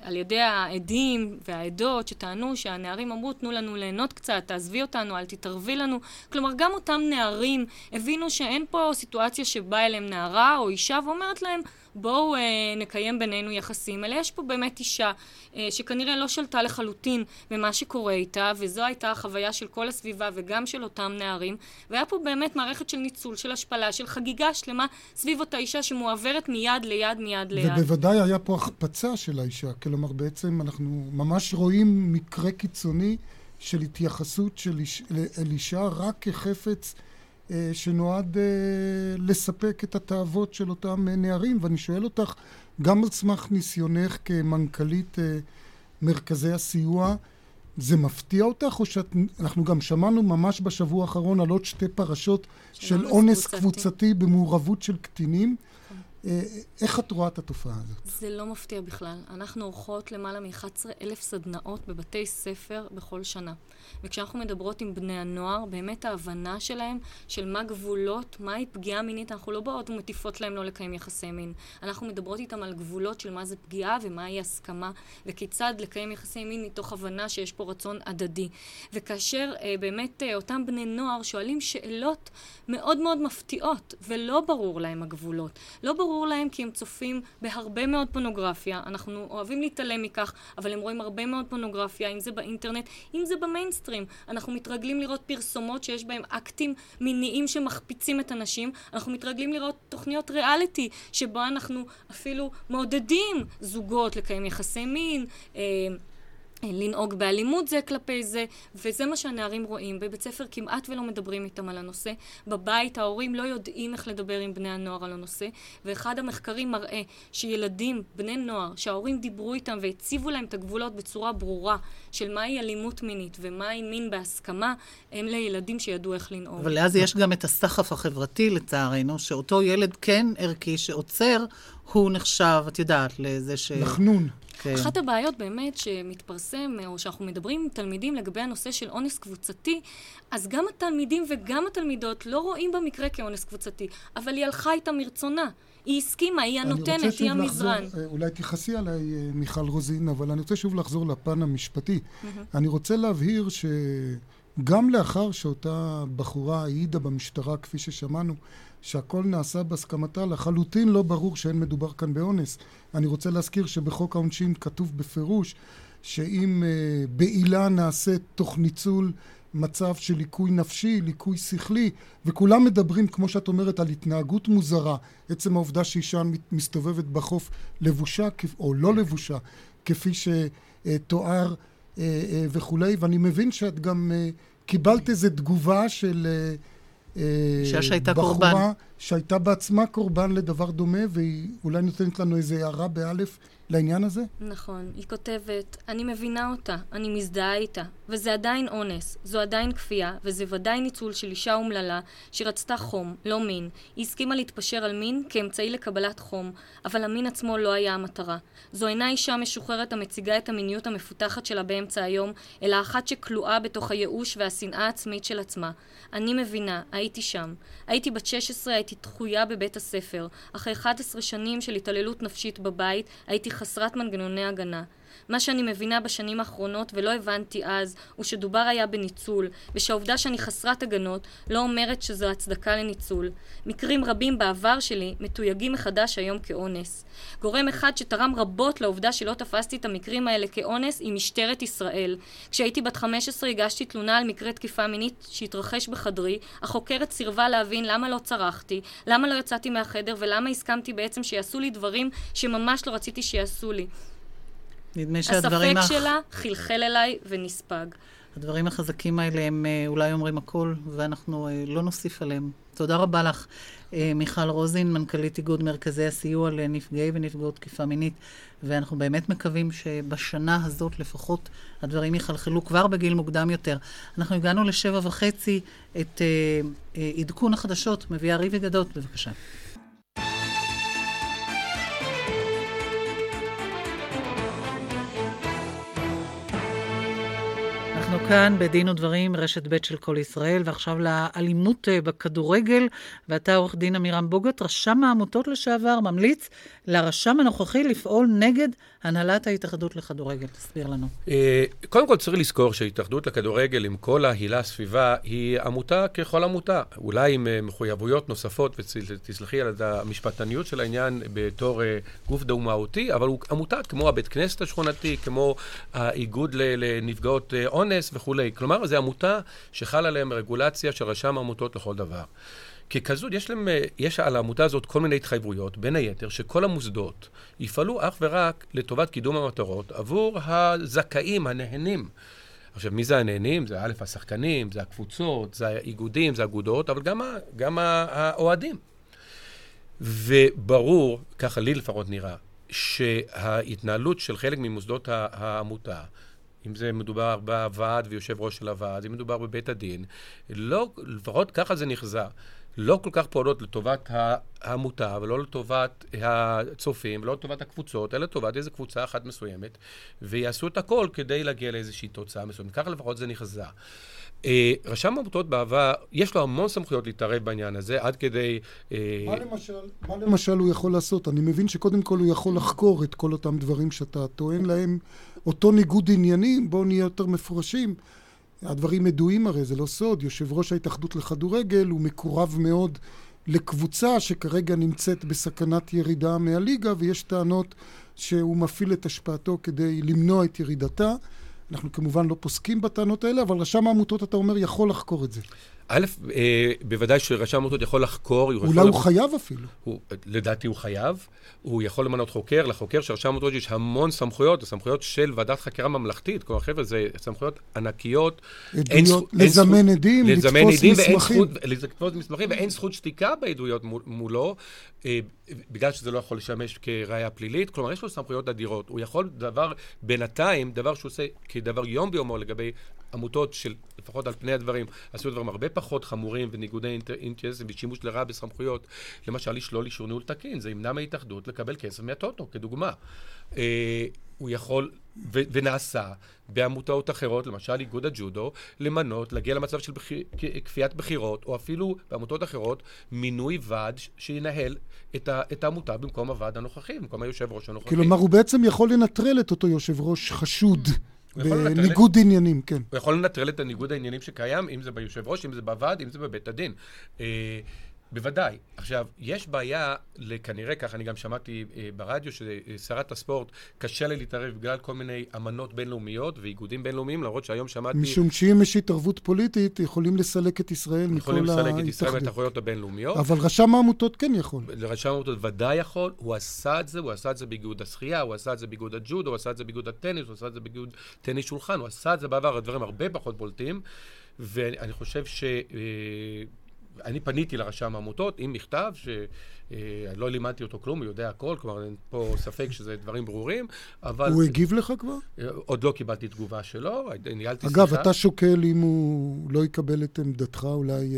על ידי העדים והעדות שטענו שהנערים אמרו, תנו לנו ליהנות קצת, תעזבי אותנו, אל תתערבי לנו. כלומר, גם אותם נערים הבינו שאין פה סיטואציה שבאה אליהם נערה או אישה ואומרת להם, בואו אה, נקיים בינינו יחסים, אלא יש פה באמת אישה אה, שכנראה לא שלטה לחלוטין במה שקורה איתה, וזו הייתה החוויה של כל הסביבה וגם של אותם נערים, והיה פה באמת מערכת של ניצול, של השפלה, של חגיגה שלמה סביב אותה אישה שמועברת מיד ליד, מיד ליד. ובוודאי היה פה החפצה של האישה, כלומר בעצם אנחנו ממש רואים מקרה קיצוני של התייחסות של איש, אל אישה רק כחפץ שנועד אה, לספק את התאוות של אותם נערים, ואני שואל אותך, גם על סמך ניסיונך כמנכ"לית מרכזי הסיוע, זה מפתיע אותך, או שאנחנו גם שמענו ממש בשבוע האחרון על עוד שתי פרשות של אונס קבוצתי. קבוצתי במעורבות של קטינים? אה, איך את רואה את התופעה הזאת? זה לא מפתיע בכלל. אנחנו עורכות למעלה מ-11 אלף סדנאות בבתי ספר בכל שנה. וכשאנחנו מדברות עם בני הנוער, באמת ההבנה שלהם של מה גבולות, מהי פגיעה מינית, אנחנו לא באות ומטיפות להם לא לקיים יחסי מין. אנחנו מדברות איתם על גבולות של מה זה פגיעה ומהי הסכמה, וכיצד לקיים יחסי מין מתוך הבנה שיש פה רצון הדדי. וכאשר אה, באמת אה, אותם בני נוער שואלים שאלות מאוד מאוד מפתיעות, ולא ברור להם הגבולות. לא ברור ברור להם כי הם צופים בהרבה מאוד פונוגרפיה, אנחנו אוהבים להתעלם מכך, אבל הם רואים הרבה מאוד פונוגרפיה, אם זה באינטרנט, אם זה במיינסטרים. אנחנו מתרגלים לראות פרסומות שיש בהם אקטים מיניים שמחפיצים את הנשים, אנחנו מתרגלים לראות תוכניות ריאליטי, שבו אנחנו אפילו מעודדים זוגות לקיים יחסי מין. אה, לנהוג באלימות זה כלפי זה, וזה מה שהנערים רואים. בבית ספר כמעט ולא מדברים איתם על הנושא. בבית ההורים לא יודעים איך לדבר עם בני הנוער על הנושא, ואחד המחקרים מראה שילדים, בני נוער, שההורים דיברו איתם והציבו להם את הגבולות בצורה ברורה של מהי אלימות מינית ומהי מין בהסכמה, הם לילדים שידעו איך לנהוג. אבל אז יש גם את הסחף החברתי, לצערנו, שאותו ילד כן ערכי שעוצר, הוא נחשב, את יודעת, לזה ש... מחנון. כן. אחת הבעיות באמת שמתפרסם, או שאנחנו מדברים עם תלמידים לגבי הנושא של אונס קבוצתי, אז גם התלמידים וגם התלמידות לא רואים במקרה כאונס קבוצתי, אבל היא הלכה איתם מרצונה. היא הסכימה, היא הנותנת, היא המזרן. לחזור, אה, אולי תכעסי עליי, אה, מיכל רוזין, אבל אני רוצה שוב לחזור לפן המשפטי. Mm-hmm. אני רוצה להבהיר שגם לאחר שאותה בחורה העידה במשטרה, כפי ששמענו, שהכל נעשה בהסכמתה, לחלוטין לא ברור שאין מדובר כאן באונס. אני רוצה להזכיר שבחוק העונשין כתוב בפירוש שאם uh, בעילה נעשית תוך ניצול מצב של ליקוי נפשי, ליקוי שכלי, וכולם מדברים, כמו שאת אומרת, על התנהגות מוזרה, עצם העובדה שאישה מסתובבת בחוף לבושה או לא לבושה, כפי שתואר uh, uh, וכולי, ואני מבין שאת גם uh, קיבלת איזו תגובה של... Uh, אישה שהייתה קורבן. שהייתה בעצמה קורבן לדבר דומה, והיא אולי נותנת לנו איזה הערה באלף לעניין הזה? נכון. היא כותבת, אני מבינה אותה, אני מזדהה איתה, וזה עדיין אונס, זו עדיין כפייה, וזה ודאי ניצול של אישה אומללה שרצתה חום, לא מין. היא הסכימה להתפשר על מין כאמצעי לקבלת חום, אבל המין עצמו לא היה המטרה. זו אינה אישה משוחררת המציגה את המיניות המפותחת שלה באמצע היום, אלא אחת שכלואה בתוך הייאוש והשנאה העצמית של עצמה. אני מבינה, הייתי שם. הייתי בת 16, הייתי דחויה בבית הספר. אחרי 11 שנים של התעללות נפשית בבית, הייתי חסרת מנגנוני הגנה. מה שאני מבינה בשנים האחרונות ולא הבנתי אז, הוא שדובר היה בניצול, ושהעובדה שאני חסרת הגנות לא אומרת שזו הצדקה לניצול. מקרים רבים בעבר שלי מתויגים מחדש היום כאונס. גורם אחד שתרם רבות לעובדה שלא תפסתי את המקרים האלה כאונס היא משטרת ישראל. כשהייתי בת 15 הגשתי תלונה על מקרה תקיפה מינית שהתרחש בחדרי, החוקרת סירבה להבין למה לא צרחתי, למה לא יצאתי מהחדר ולמה הסכמתי בעצם שיעשו לי דברים שממש לא רציתי שיעשו לי. נדמה שהדברים... הספק הח... שלה חלחל אליי ונספג. הדברים החזקים האלה הם אה, אולי אומרים הכל, ואנחנו אה, לא נוסיף עליהם. תודה רבה לך, אה, מיכל רוזין, מנכ"לית איגוד מרכזי הסיוע לנפגעי ונפגעות תקיפה מינית, ואנחנו באמת מקווים שבשנה הזאת לפחות הדברים יחלחלו כבר בגיל מוקדם יותר. אנחנו הגענו לשבע וחצי, את עדכון החדשות מביאה ריבי גדות, בבקשה. כאן בדין ודברים, רשת ב' של כל ישראל, ועכשיו לאלימות אה, בכדורגל, ואתה עורך דין עמירם בוגוט, רשם העמותות לשעבר, ממליץ לרשם הנוכחי לפעול נגד הנהלת ההתאחדות לכדורגל. תסביר לנו. אה, קודם כל צריך לזכור שההתאחדות לכדורגל, עם כל ההילה סביבה, היא עמותה ככל עמותה. אולי עם אה, מחויבויות נוספות, ותסלחי על המשפטניות של העניין בתור גוף דו-מהותי, אבל הוא עמותה כמו הבית כנסת השכונתי, כמו האיגוד לנפגעות אונס. וכולי. כלומר, זו עמותה שחל עליהם רגולציה של רשם העמותות לכל דבר. ככזו, יש, להם, יש על העמותה הזאת כל מיני התחייבויות, בין היתר, שכל המוסדות יפעלו אך ורק לטובת קידום המטרות עבור הזכאים, הנהנים. עכשיו, מי זה הנהנים? זה א', השחקנים, זה הקבוצות, זה האיגודים, זה האגודות, אבל גם, גם האוהדים. וברור, ככה לי לפחות נראה, שההתנהלות של חלק ממוסדות העמותה, אם זה מדובר בוועד ויושב ראש של הוועד, אם מדובר בבית הדין, לא, לפחות ככה זה נחזה. לא כל כך פועלות לטובת העמותה ולא לטובת הצופים ולא לטובת הקבוצות, אלא לטובת איזו קבוצה אחת מסוימת, ויעשו את הכל כדי להגיע לאיזושהי תוצאה מסוימת. ככה לפחות זה נחזה. אה, רשם העמותות בעבר, יש לו המון סמכויות להתערב בעניין הזה, עד כדי... אה, מה למשל, מה למשל הוא יכול לעשות? אני מבין שקודם כל הוא יכול לחקור את כל אותם דברים שאתה טוען להם, אותו ניגוד עניינים, בואו נהיה יותר מפורשים. הדברים ידועים הרי, זה לא סוד. יושב ראש ההתאחדות לכדורגל הוא מקורב מאוד לקבוצה שכרגע נמצאת בסכנת ירידה מהליגה, ויש טענות שהוא מפעיל את השפעתו כדי למנוע את ירידתה. אנחנו כמובן לא פוסקים בטענות האלה, אבל רשם העמותות, אתה אומר, יכול לחקור את זה. א', אה, בוודאי שרשם העמותות יכול לחקור. אולי הוא, הוא חייב אפילו. הוא, לדעתי הוא חייב. הוא יכול למנות חוקר. לחוקר של רשם העמותות יש המון סמכויות, סמכויות של ועדת חקירה ממלכתית. כלומר, חבר'ה, זה סמכויות ענקיות. עדויות, לזמן עדים, לתפוס מסמכים. לתפוס מסמכים, ואין זכות שתיקה בעדויות מולו, אה, בגלל שזה לא יכול לשמש כראיה פלילית. כלומר, יש לו סמכויות אדירות. הוא יכול דבר, בינתיים, דבר שהוא עושה כדבר יום ביומו לגבי עמותות של, לפחות על פני הדברים, עשו דברים הרבה פחות חמורים וניגודי אינטרסים ושימוש לרעה בסמכויות, למשל לשלול אישור ניהול תקין, זה ימנע מההתאחדות לקבל כסף מהטוטו, כדוגמה. אה, הוא יכול, ו- ונעשה בעמותות אחרות, למשל איגוד הג'ודו, למנות, להגיע למצב של בכ... כפיית בחירות, או אפילו בעמותות אחרות, מינוי ועד שינהל את, ה... את העמותה במקום הוועד הנוכחי, במקום היושב ראש הנוכחי. כלומר, הוא בעצם יכול לנטרל את אותו יושב ראש חשוד. בניגוד עניינים, כן. הוא יכול לנטרל את הניגוד העניינים שקיים, אם זה ביושב ראש, אם זה בוועד, אם זה בבית הדין. בוודאי. עכשיו, יש בעיה, כנראה, ככה אני גם שמעתי אה, ברדיו, ששרת הספורט, קשה לה להתערב בגלל כל מיני אמנות בינלאומיות ואיגודים בינלאומיים, למרות שהיום שמעתי... משום שאם יש התערבות פוליטית, יכולים לסלק את ישראל מכל ההתאחדות. יכולים לסלק את ישראל מהתחרויות הבינלאומיות. אבל רשם העמותות כן יכול. רשם העמותות ודאי יכול, הוא עשה את זה, הוא עשה את זה באיגוד השחייה, הוא עשה את זה באיגוד הג'ודו, הוא עשה את זה באיגוד הטניס, הוא עשה את זה באיגוד טניס שולחן, הוא עשה את זה בעבר, הדברים הרבה פחות בולטים. ואני חושב ש... אה, אני פניתי לרשם העמותות עם מכתב, שאני אה, לא לימדתי אותו כלום, הוא יודע הכל, כלומר אין פה ספק שזה דברים ברורים, אבל... הוא הגיב לך כבר? אה, עוד לא קיבלתי תגובה שלו, ניהלתי שיחה. אגב, אתה שוקל אם הוא לא יקבל את עמדתך, אולי...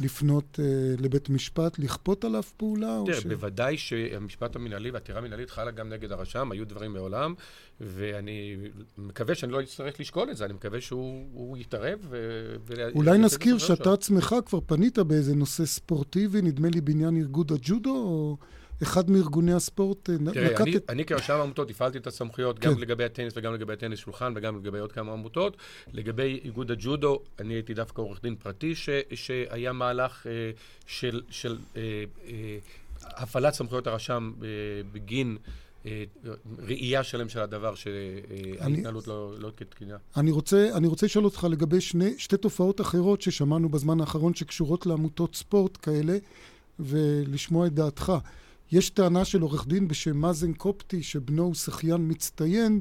אה, לפנות uh, לבית משפט, לכפות עליו פעולה? תראה, ש... בוודאי שהמשפט המנהלי והעתירה המנהלית חלה גם נגד הרשם, היו דברים מעולם, ואני מקווה שאני לא אצטרך לשקול את זה, אני מקווה שהוא יתערב. ו... אולי נזכיר שאתה עצמך כבר פנית באיזה נושא ספורטיבי, נדמה לי בעניין ארגוד הג'ודו, או... אחד מארגוני הספורט אה, נקט... אני, את... אני כרשם עמותות הפעלתי את הסמכויות כן. גם לגבי הטניס וגם לגבי הטניס שולחן וגם לגבי עוד כמה עמותות. לגבי איגוד הג'ודו, אני הייתי דווקא עורך דין פרטי ש, שהיה מהלך אה, של, של אה, אה, הפעלת סמכויות הרשם אה, בגין... אה, ראייה שלם של הדבר, שההתנהלות לא, לא כתקינה. אני רוצה, אני רוצה לשאול אותך לגבי שני, שתי תופעות אחרות ששמענו בזמן האחרון שקשורות לעמותות ספורט כאלה, ולשמוע את דעתך. יש טענה של עורך דין בשם מאזן קופטי, שבנו הוא שחיין מצטיין,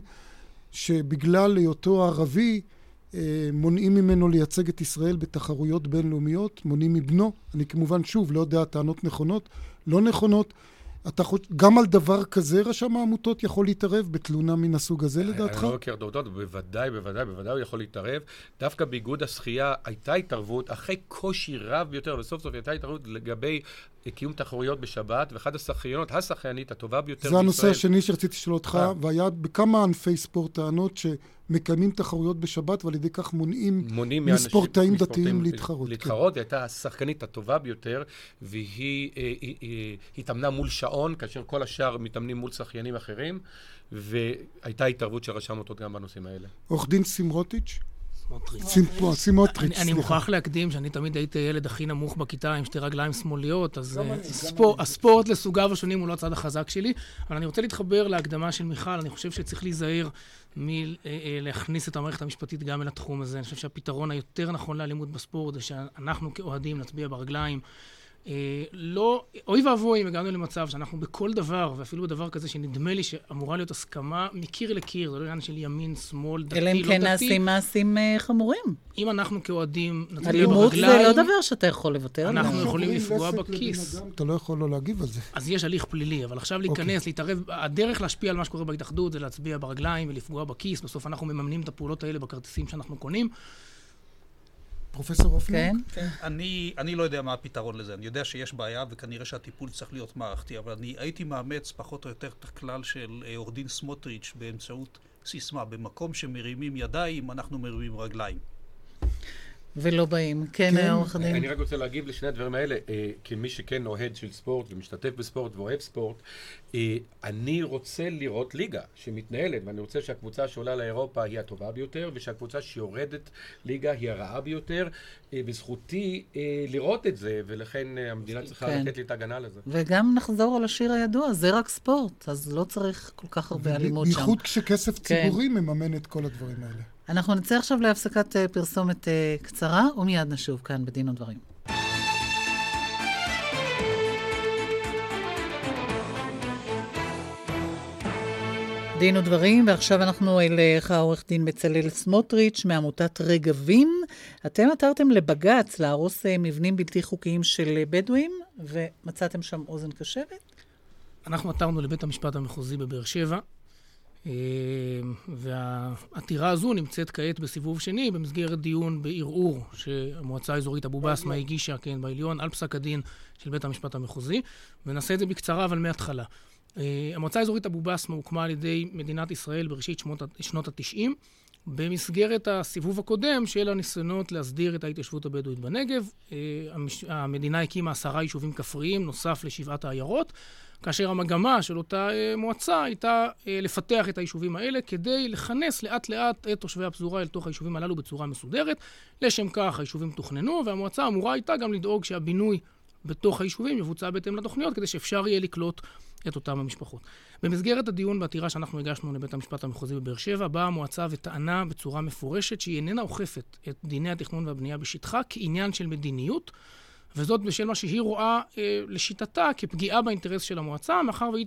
שבגלל היותו ערבי, אה, מונעים ממנו לייצג את ישראל בתחרויות בינלאומיות, מונעים מבנו. אני כמובן, שוב, לא יודע טענות נכונות, לא נכונות. אתה חוש... גם על דבר כזה רשם העמותות יכול להתערב בתלונה מן הסוג הזה לדעתך? אני לא מכיר דעותות, בוודאי, בוודאי, בוודאי הוא יכול להתערב. דווקא באיגוד השחייה הייתה התערבות, אחרי קושי רב ביותר, וסוף סוף הייתה התערבות לגבי קיום תחרויות בשבת, ואחד השחיינות, השחיינית הטובה ביותר בישראל... זה הנושא השני שרציתי לשאול אותך, אה. והיה בכמה ענפי ספורט טענות שמקיימים תחרויות בשבת, ועל ידי כך מונעים, מונעים מספורטאים דתיים להתחרות. להתחרות, כן. היא הייתה השחקנית הטובה ביותר, והיא אה, התאמנה מול שעון, כאשר כל השאר מתאמנים מול שחיינים אחרים, והייתה התערבות של רשם אותות גם בנושאים האלה. עורך דין סמרוטיץ'? סמוטריץ'. אני מוכרח להקדים שאני תמיד הייתי הילד הכי נמוך בכיתה עם שתי רגליים שמאליות, אז אה, הספורט לסוגיו השונים הוא לא הצד החזק שלי. אבל אני רוצה להתחבר להקדמה של מיכל, אני חושב שצריך להיזהר מלהכניס את המערכת המשפטית גם אל התחום הזה. אני חושב שהפתרון היותר נכון לאלימות בספורט זה שאנחנו כאוהדים נצביע ברגליים. אה, לא, אוי ואבוי אם הגענו למצב שאנחנו בכל דבר, ואפילו בדבר כזה שנדמה לי שאמורה להיות הסכמה מקיר לקיר, זה לא עניין של ימין, שמאל, דתי, לא דתי. אלא אם כן נעשים מעשים אה, חמורים. אם אנחנו כאוהדים נצביע ברגליים... אלימות זה לא דבר שאתה יכול לוותר עליו. אנחנו יכולים לפגוע בכיס. אתה לא יכול לא להגיב על זה. אז יש הליך פלילי, אבל עכשיו להיכנס, אוקיי. להתערב, הדרך להשפיע על מה שקורה בהתאחדות זה להצביע ברגליים ולפגוע בכיס. בסוף אנחנו מממנים את הפעולות האלה בכרטיסים שאנחנו קונים. פרופסור אופנוק? כן. כן. אני, אני לא יודע מה הפתרון לזה. אני יודע שיש בעיה, וכנראה שהטיפול צריך להיות מערכתי, אבל אני הייתי מאמץ פחות או יותר את הכלל של אה, עורך דין סמוטריץ' באמצעות סיסמה. במקום שמרימים ידיים, אנחנו מרימים רגליים. ולא באים. כן, כן. עורך הדין. אני רק רוצה להגיב לשני הדברים האלה. אה, כמי שכן אוהד של ספורט ומשתתף בספורט ואוהב ספורט, אה, אני רוצה לראות ליגה שמתנהלת, ואני רוצה שהקבוצה שעולה לאירופה היא הטובה ביותר, ושהקבוצה שיורדת ליגה היא הרעה ביותר, אה, וזכותי לראות את זה, ולכן המדינה צריכה כן. לתת לי את ההגנה לזה. וגם נחזור על השיר הידוע, זה רק ספורט, אז לא צריך כל כך הרבה אלימות שם. בייחוד כשכסף כן. ציבורי מממן את כל הדברים האלה. אנחנו נצא עכשיו להפסקת אה, פרסומת אה, קצרה, ומיד נשוב כאן בדין ודברים. דין ודברים, ועכשיו אנחנו אליך, עורך דין בצלאל סמוטריץ' מעמותת רגבים. אתם עתרתם לבג"ץ להרוס אה, מבנים בלתי חוקיים של בדואים, ומצאתם שם אוזן קשבת? אנחנו עתרנו לבית המשפט המחוזי בבאר שבע, והעתירה הזו נמצאת כעת בסיבוב שני במסגרת דיון בערעור שהמועצה האזורית אבו בסמה הגישה, כן, בעליון, על פסק הדין של בית המשפט המחוזי, ונעשה את זה בקצרה, אבל מההתחלה. אה, המועצה האזורית אבו בסמה הוקמה על ידי מדינת ישראל בראשית שמות, שנות ה-90, במסגרת הסיבוב הקודם של הניסיונות להסדיר את ההתיישבות הבדואית בנגב. אה, המדינה הקימה עשרה יישובים כפריים, נוסף לשבעת העיירות. כאשר המגמה של אותה אה, מועצה הייתה אה, לפתח את היישובים האלה כדי לכנס לאט לאט את תושבי הפזורה אל תוך היישובים הללו בצורה מסודרת. לשם כך היישובים תוכננו, והמועצה אמורה הייתה גם לדאוג שהבינוי בתוך היישובים יבוצע בהתאם לתוכניות, כדי שאפשר יהיה לקלוט את אותם המשפחות. במסגרת הדיון בעתירה שאנחנו הגשנו לבית המשפט המחוזי בבאר שבע, באה המועצה וטענה בצורה מפורשת שהיא איננה אוכפת את דיני התכנון והבנייה בשטחה כעניין של מדיניות. וזאת בשל מה שהיא רואה אה, לשיטתה כפגיעה באינטרס של המועצה, מאחר והיא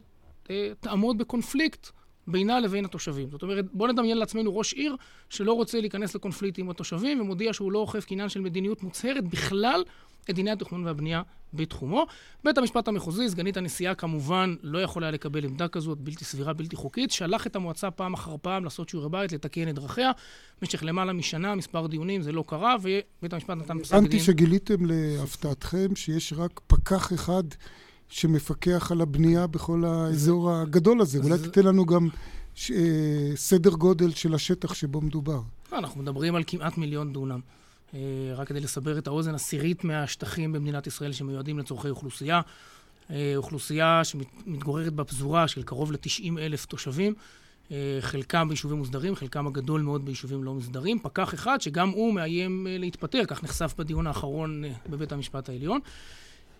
אה, תעמוד בקונפליקט בינה לבין התושבים. זאת אומרת, בואו נדמיין לעצמנו ראש עיר שלא רוצה להיכנס לקונפליקט עם התושבים ומודיע שהוא לא אוכף כעניין של מדיניות מוצהרת בכלל את דיני התכנון והבנייה בתחומו. בית המשפט המחוזי, סגנית הנשיאה כמובן לא יכול היה לקבל עמדה כזאת בלתי סבירה, בלתי חוקית, שלח את המועצה פעם אחר פעם לעשות שיעורי בית, לתקן את דרכיה. במשך למעלה משנה, מספר דיונים, זה לא קרה, ובית המשפט נתן פסק דין. הבנתי שגיליתם להפתעתכם שיש רק פקח אחד שמפקח על הבנייה בכל האזור הגדול הזה. אולי תיתן לנו גם ש... אה, סדר גודל של השטח שבו מדובר. אנחנו מדברים על כמעט מיליון דונם. אה, רק כדי לסבר את האוזן, עשירית מהשטחים במדינת ישראל שמיועדים לצורכי אוכלוסייה. אה, אוכלוסייה שמתגוררת בפזורה של קרוב ל-90 אלף תושבים, חלקם ביישובים מוסדרים, חלקם הגדול מאוד ביישובים לא מוסדרים. פקח אחד שגם הוא מאיים להתפטר, כך נחשף בדיון האחרון בבית המשפט העליון.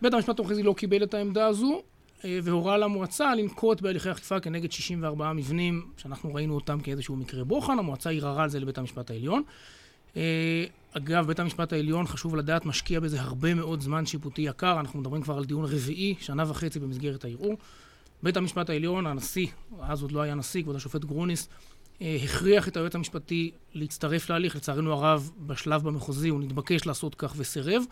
בית המשפט המחוזי לא קיבל את העמדה הזו, והורה למועצה לנקוט בהליכי אכיפה כנגד 64 מבנים שאנחנו ראינו אותם כאיזשהו מקרה בוחן. המועצה ערערה על זה לבית המשפט העליון. אגב, בית המשפט העליון, חשוב לדעת, משקיע בזה הרבה מאוד זמן שיפוטי יקר. אנחנו מדברים כבר על דיון רביעי, שנה וחצי במסגרת הערעור. בית המשפט העליון, הנשיא, אז עוד לא היה נשיא, כבוד השופט גרוניס, אה, הכריח את היועץ המשפטי להצטרף להליך. לצערנו הרב, בשלב במחוזי הוא נתבקש לעשות כך וסירב.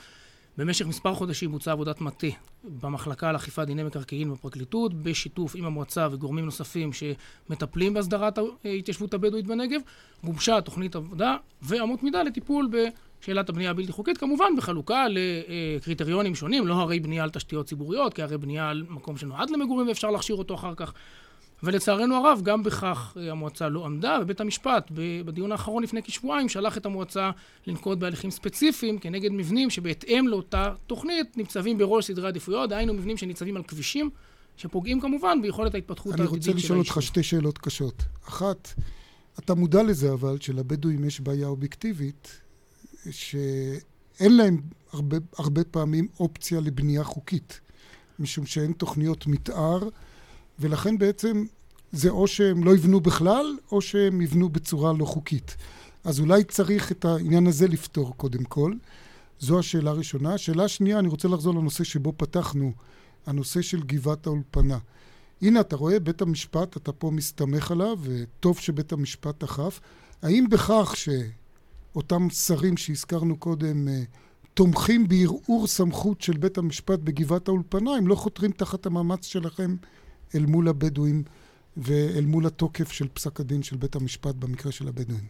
במשך מספר חודשים בוצעה עבודת מטה במחלקה לאכיפת דיני מקרקעין בפרקליטות, בשיתוף עם המועצה וגורמים נוספים שמטפלים בהסדרת ההתיישבות הבדואית בנגב. גובשה תוכנית עבודה ואמות מידה לטיפול בשאלת הבנייה הבלתי חוקית, כמובן בחלוקה לקריטריונים שונים, לא הרי בנייה על תשתיות ציבוריות, כי הרי בנייה על מקום שנועד למגורים ואפשר להכשיר אותו אחר כך. ולצערנו הרב, גם בכך אה, המועצה לא עמדה, ובית המשפט, בדיון האחרון לפני כשבועיים, שלח את המועצה לנקוט בהליכים ספציפיים כנגד מבנים שבהתאם לאותה תוכנית ניצבים בראש סדרי עדיפויות, דהיינו מבנים שניצבים על כבישים, שפוגעים כמובן ביכולת ההתפתחות העתידית של היישוב. אני רוצה לשאול אותך שתי שאלות קשות. אחת, אתה מודע לזה אבל, שלבדואים יש בעיה אובייקטיבית, שאין להם הרבה, הרבה פעמים אופציה לבנייה חוקית, משום שאין תוכניות מתאר. ולכן בעצם זה או שהם לא יבנו בכלל, או שהם יבנו בצורה לא חוקית. אז אולי צריך את העניין הזה לפתור קודם כל. זו השאלה הראשונה. השאלה השנייה, אני רוצה לחזור לנושא שבו פתחנו, הנושא של גבעת האולפנה. הנה, אתה רואה, בית המשפט, אתה פה מסתמך עליו, וטוב שבית המשפט אכף. האם בכך שאותם שרים שהזכרנו קודם אה, תומכים בערעור סמכות של בית המשפט בגבעת האולפנה, הם לא חותרים תחת המאמץ שלכם אל מול הבדואים ואל מול התוקף של פסק הדין של בית המשפט במקרה של הבדואים?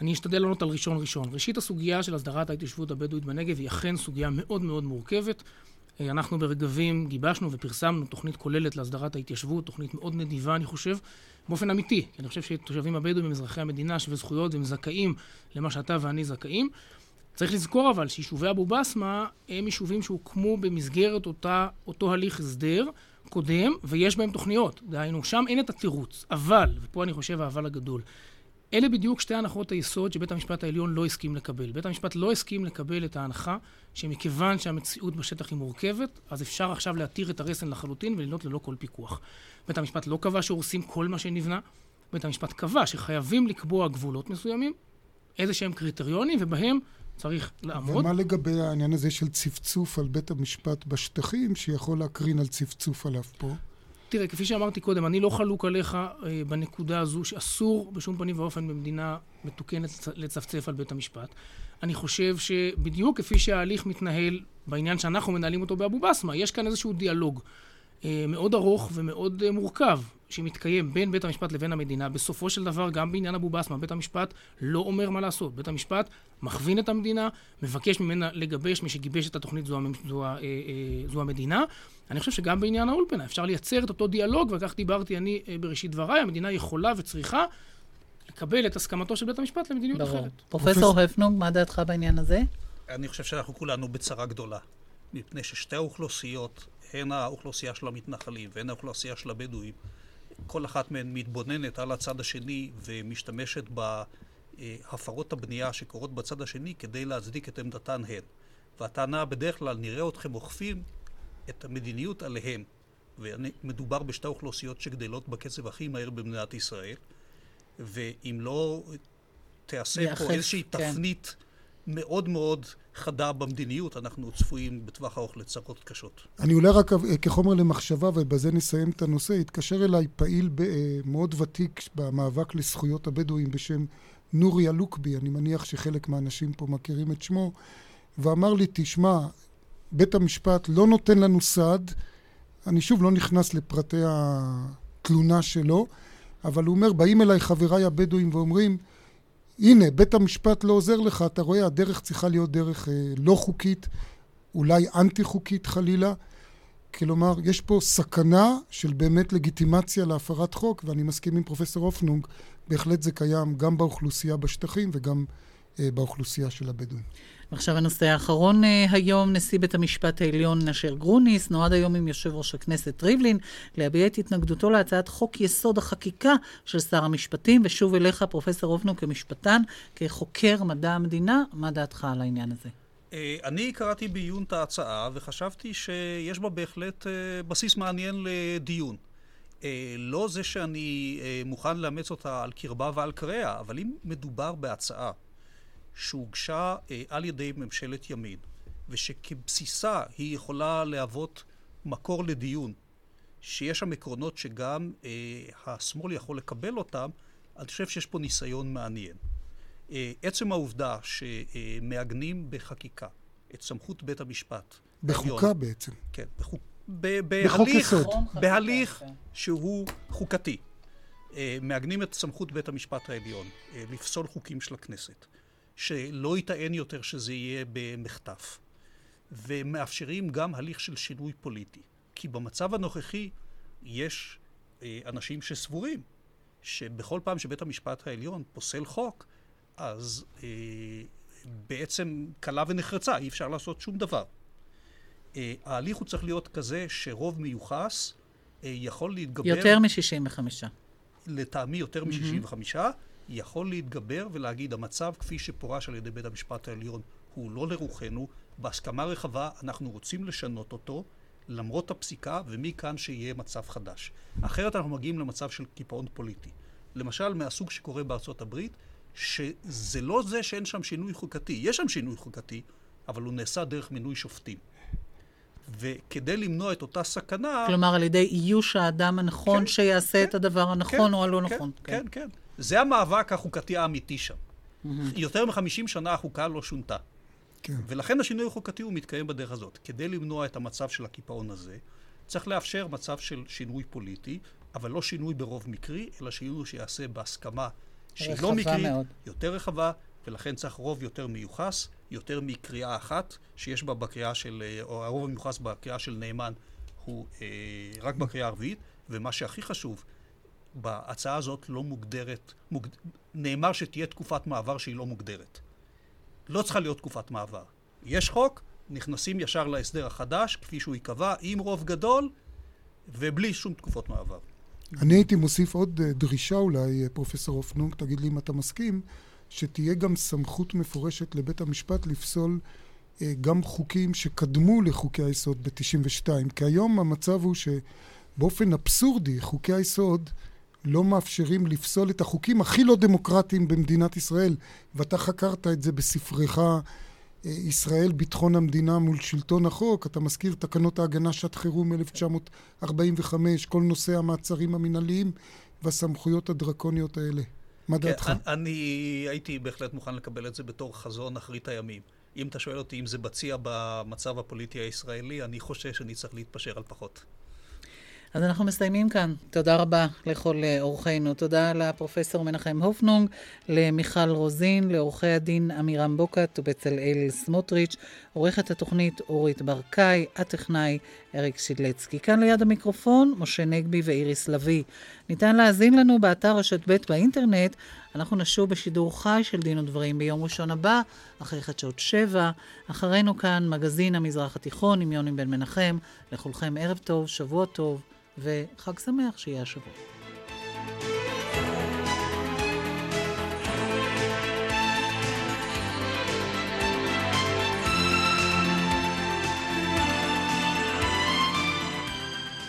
אני אשתדל לענות על ראשון ראשון. ראשית, הסוגיה של הסדרת ההתיישבות הבדואית בנגב היא אכן סוגיה מאוד מאוד מורכבת. אה, אנחנו ברגבים גיבשנו ופרסמנו תוכנית כוללת להסדרת ההתיישבות, תוכנית מאוד נדיבה, אני חושב, באופן אמיתי. אני חושב שתושבים הבדואים הם אזרחי המדינה שווי זכויות והם זכאים למה שאתה ואני זכאים. צריך לזכור אבל שיישובי אבו בסמה הם יישובים שהוקמו במסגרת אותה, אותו הליך הסדר קודם, ויש בהם תוכניות. דהיינו, שם אין את התירוץ. אבל, ופה אני חושב האבל הגדול, אלה בדיוק שתי הנחות היסוד שבית המשפט העליון לא הסכים לקבל. בית המשפט לא הסכים לקבל את ההנחה שמכיוון שהמציאות בשטח היא מורכבת, אז אפשר עכשיו להתיר את הרסן לחלוטין ולנות ללא כל פיקוח. בית המשפט לא קבע שהורסים כל מה שנבנה, בית המשפט קבע שחייבים לקבוע גבולות מסוימים, איזה שהם קריטריונים, ובהם צריך לעמוד. ומה לגבי העניין הזה של צפצוף על בית המשפט בשטחים, שיכול להקרין על צפצוף עליו פה? תראה, כפי שאמרתי קודם, אני לא חלוק עליך אה, בנקודה הזו שאסור בשום פנים ואופן במדינה מתוקנת לצפצף על בית המשפט. אני חושב שבדיוק כפי שההליך מתנהל בעניין שאנחנו מנהלים אותו באבו בסמה, יש כאן איזשהו דיאלוג מאוד ארוך ומאוד אה, מורכב שמתקיים בין בית המשפט לבין המדינה. בסופו של דבר, גם בעניין אבו בסמה, בית המשפט לא אומר מה לעשות. בית המשפט מכווין את המדינה, מבקש ממנה לגבש, מי שגיבש את התוכנית זו, זו, אה, זו המדינה. אני חושב שגם בעניין האולפנה אפשר לייצר את אותו דיאלוג, וכך דיברתי אני בראשית דבריי, המדינה יכולה וצריכה לקבל את הסכמתו של בית המשפט למדיניות ברור. אחרת. פרופסור הפנונג, מה דעתך בעניין הזה? אני חושב שאנחנו כולנו בצרה גדולה, מפני ששתי האוכלוסיות הן האוכלוסייה של המתנחלים והן האוכלוסייה של הבדואים, כל אחת מהן מתבוננת על הצד השני ומשתמשת בהפרות הבנייה שקורות בצד השני כדי להצדיק את עמדתן הן. והטענה בדרך כלל, נראה אתכם אוכפים את המדיניות עליהם. ומדובר בשתי אוכלוסיות שגדלות בקצב הכי מהר במדינת ישראל, ואם לא תיעשה פה איזושהי כן. תפנית מאוד מאוד חדה במדיניות, אנחנו צפויים בטווח ארוך לצרות קשות. אני אולי רק כחומר למחשבה, ובזה נסיים את הנושא, התקשר אליי פעיל אה, מאוד ותיק במאבק לזכויות הבדואים בשם נורי אלוקבי, אני מניח שחלק מהאנשים פה מכירים את שמו, ואמר לי, תשמע, בית המשפט לא נותן לנו סעד, אני שוב לא נכנס לפרטי התלונה שלו, אבל הוא אומר, באים אליי חבריי הבדואים ואומרים, הנה, בית המשפט לא עוזר לך, אתה רואה, הדרך צריכה להיות דרך אה, לא חוקית, אולי אנטי חוקית חלילה. כלומר, יש פה סכנה של באמת לגיטימציה להפרת חוק, ואני מסכים עם פרופסור אופנונג, בהחלט זה קיים גם באוכלוסייה בשטחים וגם אה, באוכלוסייה של הבדואים. ועכשיו הנושא האחרון אה, היום, נשיא בית המשפט העליון נשר גרוניס, נועד היום עם יושב ראש הכנסת ריבלין להביע את התנגדותו להצעת חוק יסוד החקיקה של שר המשפטים, ושוב אליך, פרופסור אובנו, כמשפטן, כחוקר מדע המדינה, מה דעתך על העניין הזה? אה, אני קראתי בעיון את ההצעה וחשבתי שיש בה בהחלט אה, בסיס מעניין לדיון. לא זה שאני מוכן לאמץ אותה על קרבה ועל קריה, אבל אם מדובר בהצעה שהוגשה אה, על ידי ממשלת ימין, ושכבסיסה היא יכולה להוות מקור לדיון, שיש שם עקרונות שגם אה, השמאל יכול לקבל אותם, אני חושב שיש פה ניסיון מעניין. אה, עצם העובדה שמעגנים בחקיקה את סמכות בית המשפט. בחוקה העליון, בעצם. כן, בחוק, ב, בהליך, בהליך כן. שהוא חוקתי. אה, מעגנים את סמכות בית המשפט העליון אה, לפסול חוקים של הכנסת. שלא יטען יותר שזה יהיה במחטף. ומאפשרים גם הליך של שינוי פוליטי. כי במצב הנוכחי יש אה, אנשים שסבורים שבכל פעם שבית המשפט העליון פוסל חוק, אז אה, בעצם קלה ונחרצה, אי אפשר לעשות שום דבר. אה, ההליך הוא צריך להיות כזה שרוב מיוחס אה, יכול להתגבר... יותר מ-65. לטעמי יותר מ-65. Mm-hmm. יכול להתגבר ולהגיד המצב כפי שפורש על ידי בית המשפט העליון הוא לא לרוחנו, בהסכמה רחבה אנחנו רוצים לשנות אותו למרות הפסיקה ומכאן שיהיה מצב חדש. אחרת אנחנו מגיעים למצב של קיפאון פוליטי. למשל מהסוג שקורה בארצות הברית, שזה לא זה שאין שם שינוי חוקתי, יש שם שינוי חוקתי, אבל הוא נעשה דרך מינוי שופטים. וכדי למנוע את אותה סכנה... כלומר, על ידי איוש האדם הנכון כן, שיעשה כן, את הדבר הנכון כן, או הלא כן, נכון. כן, כן, כן. זה המאבק החוקתי האמיתי שם. Mm-hmm. יותר מחמישים שנה החוקה לא שונתה. כן. ולכן השינוי החוקתי הוא מתקיים בדרך הזאת. כדי למנוע את המצב של הקיפאון הזה, צריך לאפשר מצב של שינוי פוליטי, אבל לא שינוי ברוב מקרי, אלא שינוי שיעשה בהסכמה שהיא לא מקרית, מאוד. יותר רחבה, ולכן צריך רוב יותר מיוחס, יותר מקריאה אחת, שיש בה בקריאה של, או הרוב המיוחס בקריאה של נאמן הוא אה, רק בקריאה הרביעית, ומה שהכי חשוב, בהצעה הזאת לא מוגדרת, מוג... נאמר שתהיה תקופת מעבר שהיא לא מוגדרת. לא צריכה להיות תקופת מעבר. יש חוק, נכנסים ישר להסדר החדש, כפי שהוא ייקבע, עם רוב גדול, ובלי שום תקופות מעבר. אני הייתי מוסיף עוד אה, דרישה אולי, פרופסור אופנונג, תגיד לי אם אתה מסכים, שתהיה גם סמכות מפורשת לבית המשפט לפסול אה, גם חוקים שקדמו לחוקי היסוד ב-92. כי היום המצב הוא שבאופן אבסורדי חוקי היסוד לא מאפשרים לפסול את החוקים הכי לא דמוקרטיים במדינת ישראל, ואתה חקרת את זה בספרך אה, ישראל ביטחון המדינה מול שלטון החוק, אתה מזכיר תקנות ההגנה שעת חירום 1945, כל נושא המעצרים המינהליים והסמכויות הדרקוניות האלה. מה כן, דעתך? אני הייתי בהחלט מוכן לקבל את זה בתור חזון אחרית הימים. אם אתה שואל אותי אם זה בציע במצב הפוליטי הישראלי, אני חושש שאני צריך להתפשר על פחות. אז אנחנו מסיימים כאן. תודה רבה לכל אה, אורחינו. תודה לפרופסור מנחם הופנונג, למיכל רוזין, לעורכי הדין עמירם בוקט ובצלאל סמוטריץ', עורכת התוכנית אורית ברקאי, הטכנאי אריק שידלצקי. כאן ליד המיקרופון, משה נגבי ואיריס לביא. ניתן להאזין לנו באתר רשת ב' באינטרנט. אנחנו נשוב בשידור חי של דין ודברים ביום ראשון הבא, אחרי חדשות שבע. אחרינו כאן מגזין המזרח התיכון עם יוני בן מנחם. לכולכם ערב טוב, שבוע טוב. וחג שמח שיהיה השבוע.